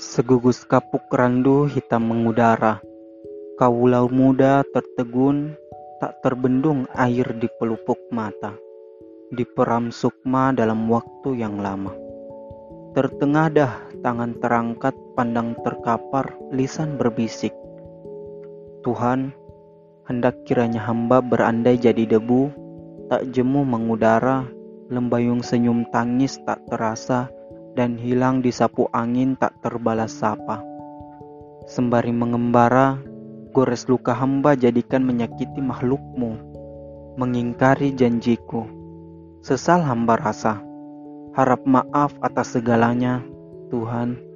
Segugus kapuk randu hitam mengudara. Kaulau muda tertegun, tak terbendung air di pelupuk mata. Diperam sukma dalam waktu yang lama. Tertengadah tangan terangkat, pandang terkapar, lisan berbisik. Tuhan, hendak kiranya hamba berandai jadi debu, tak jemu mengudara, lembayung senyum tangis tak terasa, dan hilang di sapu angin tak terbalas sapa. Sembari mengembara, gores luka hamba jadikan menyakiti makhlukmu, mengingkari janjiku. Sesal hamba rasa, harap maaf atas segalanya, Tuhan.